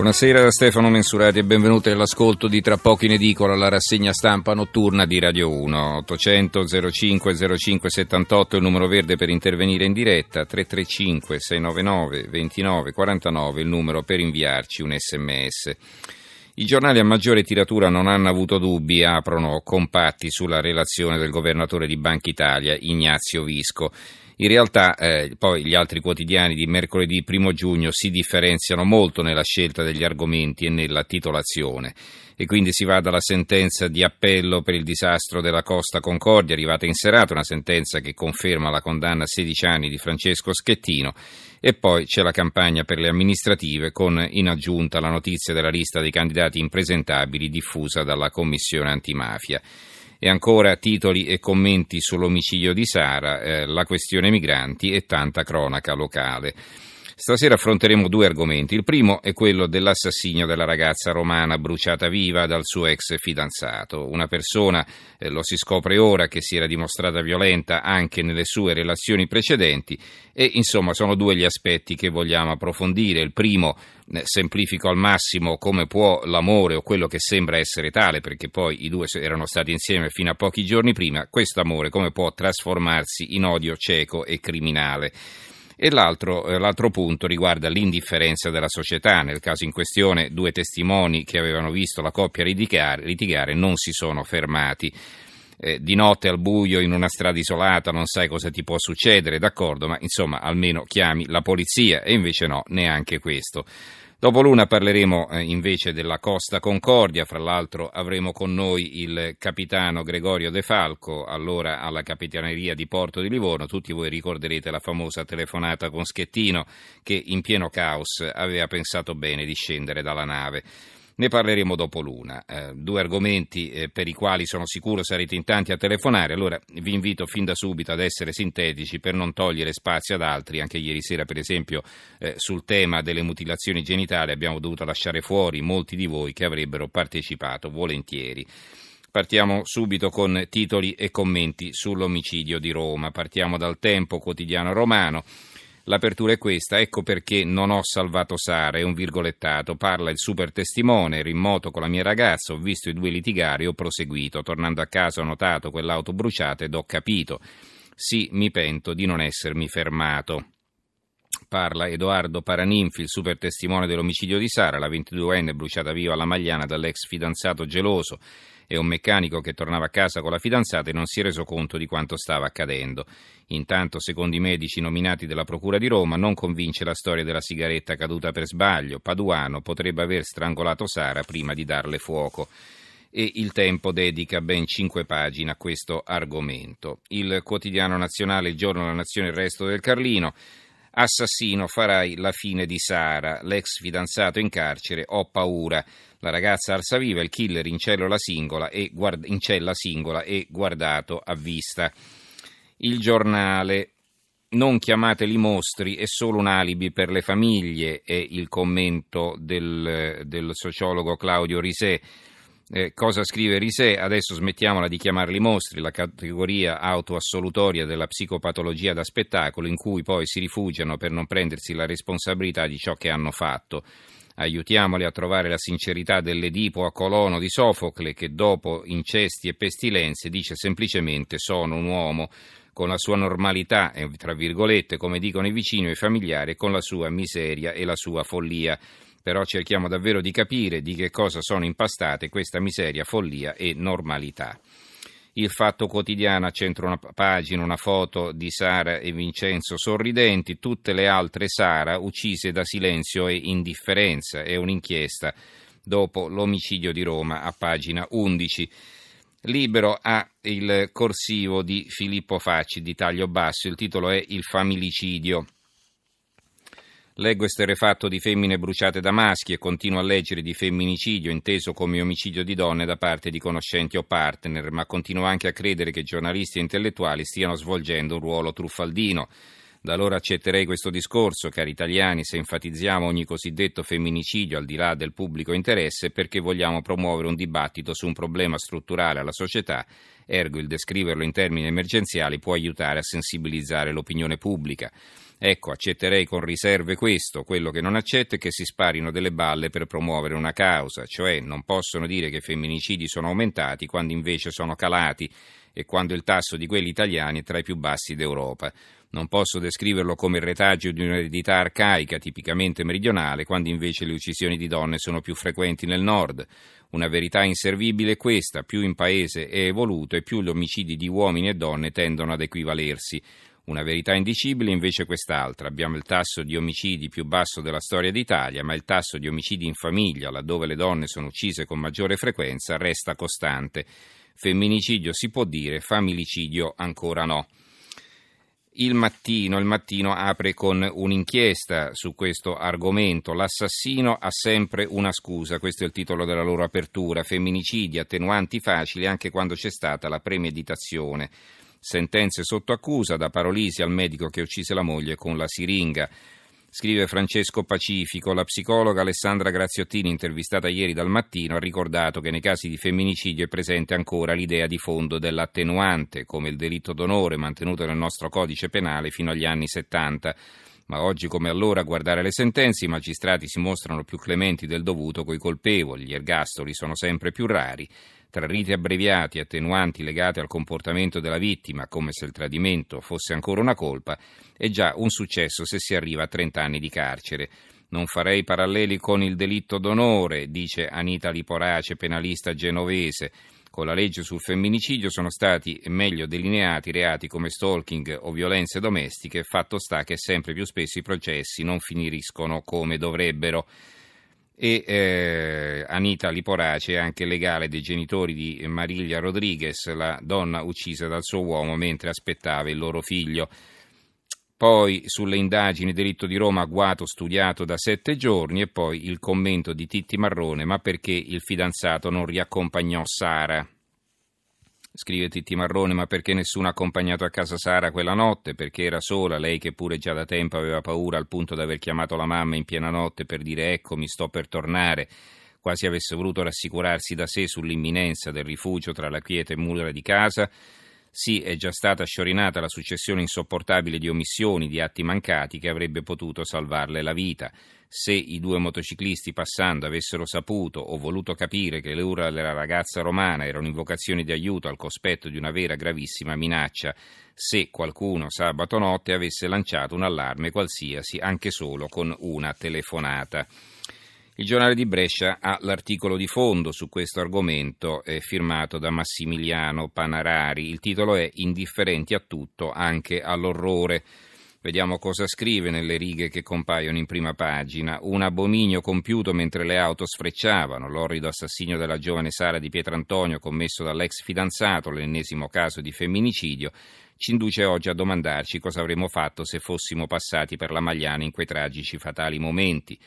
Buonasera da Stefano Mensurati e benvenuti all'ascolto di Tra poco in edicola, la rassegna stampa notturna di Radio 1. 800 05 05 78 il numero verde per intervenire in diretta, 335 699 29 49 il numero per inviarci un sms. I giornali a maggiore tiratura non hanno avuto dubbi, aprono compatti sulla relazione del governatore di Banca Italia, Ignazio Visco. In realtà eh, poi gli altri quotidiani di mercoledì 1 giugno si differenziano molto nella scelta degli argomenti e nella titolazione e quindi si va dalla sentenza di appello per il disastro della Costa Concordia arrivata in serata, una sentenza che conferma la condanna a 16 anni di Francesco Schettino e poi c'è la campagna per le amministrative con in aggiunta la notizia della lista dei candidati impresentabili diffusa dalla Commissione antimafia. E ancora titoli e commenti sull'omicidio di Sara, eh, la questione migranti e tanta cronaca locale. Stasera affronteremo due argomenti. Il primo è quello dell'assassinio della ragazza romana bruciata viva dal suo ex fidanzato. Una persona, eh, lo si scopre ora, che si era dimostrata violenta anche nelle sue relazioni precedenti e insomma sono due gli aspetti che vogliamo approfondire. Il primo, eh, semplifico al massimo come può l'amore o quello che sembra essere tale, perché poi i due erano stati insieme fino a pochi giorni prima, questo amore come può trasformarsi in odio cieco e criminale. E l'altro, eh, l'altro, punto riguarda l'indifferenza della società. Nel caso in questione, due testimoni che avevano visto la coppia litigare, litigare non si sono fermati. Eh, di notte al buio in una strada isolata non sai cosa ti può succedere, d'accordo, ma insomma almeno chiami la polizia e invece no, neanche questo. Dopo l'una parleremo eh, invece della Costa Concordia, fra l'altro avremo con noi il capitano Gregorio De Falco, allora alla capitaneria di Porto di Livorno. Tutti voi ricorderete la famosa telefonata con Schettino che in pieno caos aveva pensato bene di scendere dalla nave. Ne parleremo dopo l'una. Eh, due argomenti eh, per i quali sono sicuro sarete in tanti a telefonare, allora vi invito fin da subito ad essere sintetici per non togliere spazio ad altri. Anche ieri sera, per esempio, eh, sul tema delle mutilazioni genitali abbiamo dovuto lasciare fuori molti di voi che avrebbero partecipato volentieri. Partiamo subito con titoli e commenti sull'omicidio di Roma. Partiamo dal Tempo quotidiano romano. L'apertura è questa, ecco perché non ho salvato Sara, è un virgolettato, parla il super testimone, ero in moto con la mia ragazza, ho visto i due litigare e ho proseguito, tornando a casa ho notato quell'auto bruciata ed ho capito, sì, mi pento di non essermi fermato. Parla Edoardo Paraninfi, il super testimone dell'omicidio di Sara, la 22enne bruciata viva alla Magliana dall'ex fidanzato geloso e un meccanico che tornava a casa con la fidanzata e non si è reso conto di quanto stava accadendo. Intanto, secondo i medici nominati della Procura di Roma, non convince la storia della sigaretta caduta per sbaglio. Paduano potrebbe aver strangolato Sara prima di darle fuoco e il tempo dedica ben cinque pagine a questo argomento. Il quotidiano nazionale, il giorno della nazione, il resto del Carlino. Assassino, farai la fine di Sara, l'ex fidanzato in carcere, ho paura. La ragazza alza viva, il killer in singola e, guard- in cella singola e guardato a vista. Il giornale non chiamateli mostri, è solo un alibi per le famiglie, è il commento del, del sociologo Claudio Risè. Eh, cosa scrive Risè? Adesso smettiamola di chiamarli mostri, la categoria autoassolutoria della psicopatologia da spettacolo in cui poi si rifugiano per non prendersi la responsabilità di ciò che hanno fatto. Aiutiamoli a trovare la sincerità dell'Edipo a Colono di Sofocle che dopo incesti e pestilenze dice semplicemente sono un uomo con la sua normalità, tra virgolette, come dicono i vicini e i familiari, con la sua miseria e la sua follia. Però cerchiamo davvero di capire di che cosa sono impastate questa miseria, follia e normalità. Il Fatto Quotidiano a una pagina, una foto di Sara e Vincenzo sorridenti, tutte le altre Sara uccise da silenzio e indifferenza. È un'inchiesta dopo l'omicidio di Roma a pagina 11. Libero ha il corsivo di Filippo Facci di taglio basso, il titolo è Il familicidio. Leggo esterefatto di femmine bruciate da maschi e continuo a leggere di femminicidio inteso come omicidio di donne da parte di conoscenti o partner, ma continuo anche a credere che giornalisti e intellettuali stiano svolgendo un ruolo truffaldino. Da allora accetterei questo discorso, cari italiani, se enfatizziamo ogni cosiddetto femminicidio al di là del pubblico interesse perché vogliamo promuovere un dibattito su un problema strutturale alla società, ergo il descriverlo in termini emergenziali può aiutare a sensibilizzare l'opinione pubblica. Ecco, accetterei con riserve questo, quello che non accetto è che si sparino delle balle per promuovere una causa, cioè non possono dire che i femminicidi sono aumentati quando invece sono calati e quando il tasso di quelli italiani è tra i più bassi d'Europa. Non posso descriverlo come il retaggio di un'eredità arcaica tipicamente meridionale, quando invece le uccisioni di donne sono più frequenti nel nord. Una verità inservibile è questa, più un paese è evoluto e più gli omicidi di uomini e donne tendono ad equivalersi. Una verità indicibile invece quest'altra. Abbiamo il tasso di omicidi più basso della storia d'Italia, ma il tasso di omicidi in famiglia, laddove le donne sono uccise con maggiore frequenza, resta costante. Femminicidio si può dire, familicidio ancora no. Il mattino, il mattino apre con un'inchiesta su questo argomento. L'assassino ha sempre una scusa, questo è il titolo della loro apertura. Femminicidi, attenuanti facili anche quando c'è stata la premeditazione sentenze sotto accusa, da Parolisi al medico che uccise la moglie con la siringa. Scrive Francesco Pacifico, la psicologa Alessandra Graziottini, intervistata ieri dal mattino, ha ricordato che nei casi di femminicidio è presente ancora l'idea di fondo dell'attenuante, come il delitto d'onore mantenuto nel nostro codice penale fino agli anni 70. Ma oggi come allora a guardare le sentenze i magistrati si mostrano più clementi del dovuto coi colpevoli, gli ergastoli sono sempre più rari tra riti abbreviati e attenuanti legati al comportamento della vittima, come se il tradimento fosse ancora una colpa, è già un successo se si arriva a 30 anni di carcere. Non farei paralleli con il delitto d'onore, dice Anita Liporace, penalista genovese. Con la legge sul femminicidio sono stati meglio delineati reati come stalking o violenze domestiche, fatto sta che sempre più spesso i processi non finiscono come dovrebbero e eh, Anita Liporace anche legale dei genitori di Mariglia Rodriguez, la donna uccisa dal suo uomo mentre aspettava il loro figlio. Poi sulle indagini delitto di Roma agguato studiato da sette giorni e poi il commento di Titti Marrone, ma perché il fidanzato non riaccompagnò Sara? Scrive Titti Marrone, ma perché nessuno ha accompagnato a casa Sara quella notte? Perché era sola, lei che pure già da tempo aveva paura al punto di aver chiamato la mamma in piena notte per dire ecco mi sto per tornare, quasi avesse voluto rassicurarsi da sé sull'imminenza del rifugio tra la quiete mura di casa. Sì, è già stata sciorinata la successione insopportabile di omissioni, di atti mancati che avrebbe potuto salvarle la vita. Se i due motociclisti passando avessero saputo o voluto capire che le urla della ragazza romana erano invocazioni di aiuto al cospetto di una vera gravissima minaccia, se qualcuno sabato notte avesse lanciato un allarme qualsiasi, anche solo con una telefonata. Il giornale di Brescia ha l'articolo di fondo su questo argomento, è firmato da Massimiliano Panarari. Il titolo è Indifferenti a tutto, anche all'orrore. Vediamo cosa scrive nelle righe che compaiono in prima pagina. Un abominio compiuto mentre le auto sfrecciavano, l'orrido assassinio della giovane Sara di Pietrantonio commesso dall'ex fidanzato, l'ennesimo caso di femminicidio, ci induce oggi a domandarci cosa avremmo fatto se fossimo passati per la Magliana in quei tragici fatali momenti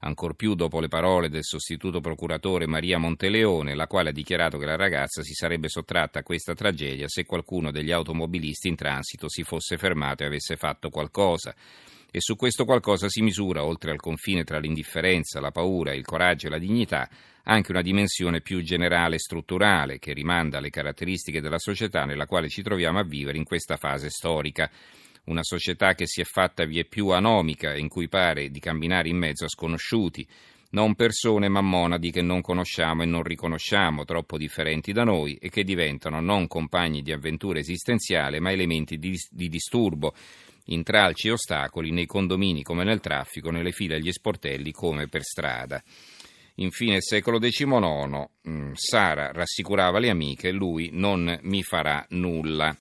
ancor più dopo le parole del sostituto procuratore Maria Monteleone, la quale ha dichiarato che la ragazza si sarebbe sottratta a questa tragedia se qualcuno degli automobilisti in transito si fosse fermato e avesse fatto qualcosa. E su questo qualcosa si misura, oltre al confine tra l'indifferenza, la paura, il coraggio e la dignità, anche una dimensione più generale e strutturale che rimanda alle caratteristiche della società nella quale ci troviamo a vivere in questa fase storica una società che si è fatta vie più anomica, in cui pare di camminare in mezzo a sconosciuti, non persone ma monadi che non conosciamo e non riconosciamo, troppo differenti da noi e che diventano non compagni di avventura esistenziale ma elementi di, di disturbo, intralci e ostacoli nei condomini come nel traffico, nelle file agli sportelli come per strada. Infine, secolo XIX, mm, Sara rassicurava le amiche, lui non mi farà nulla.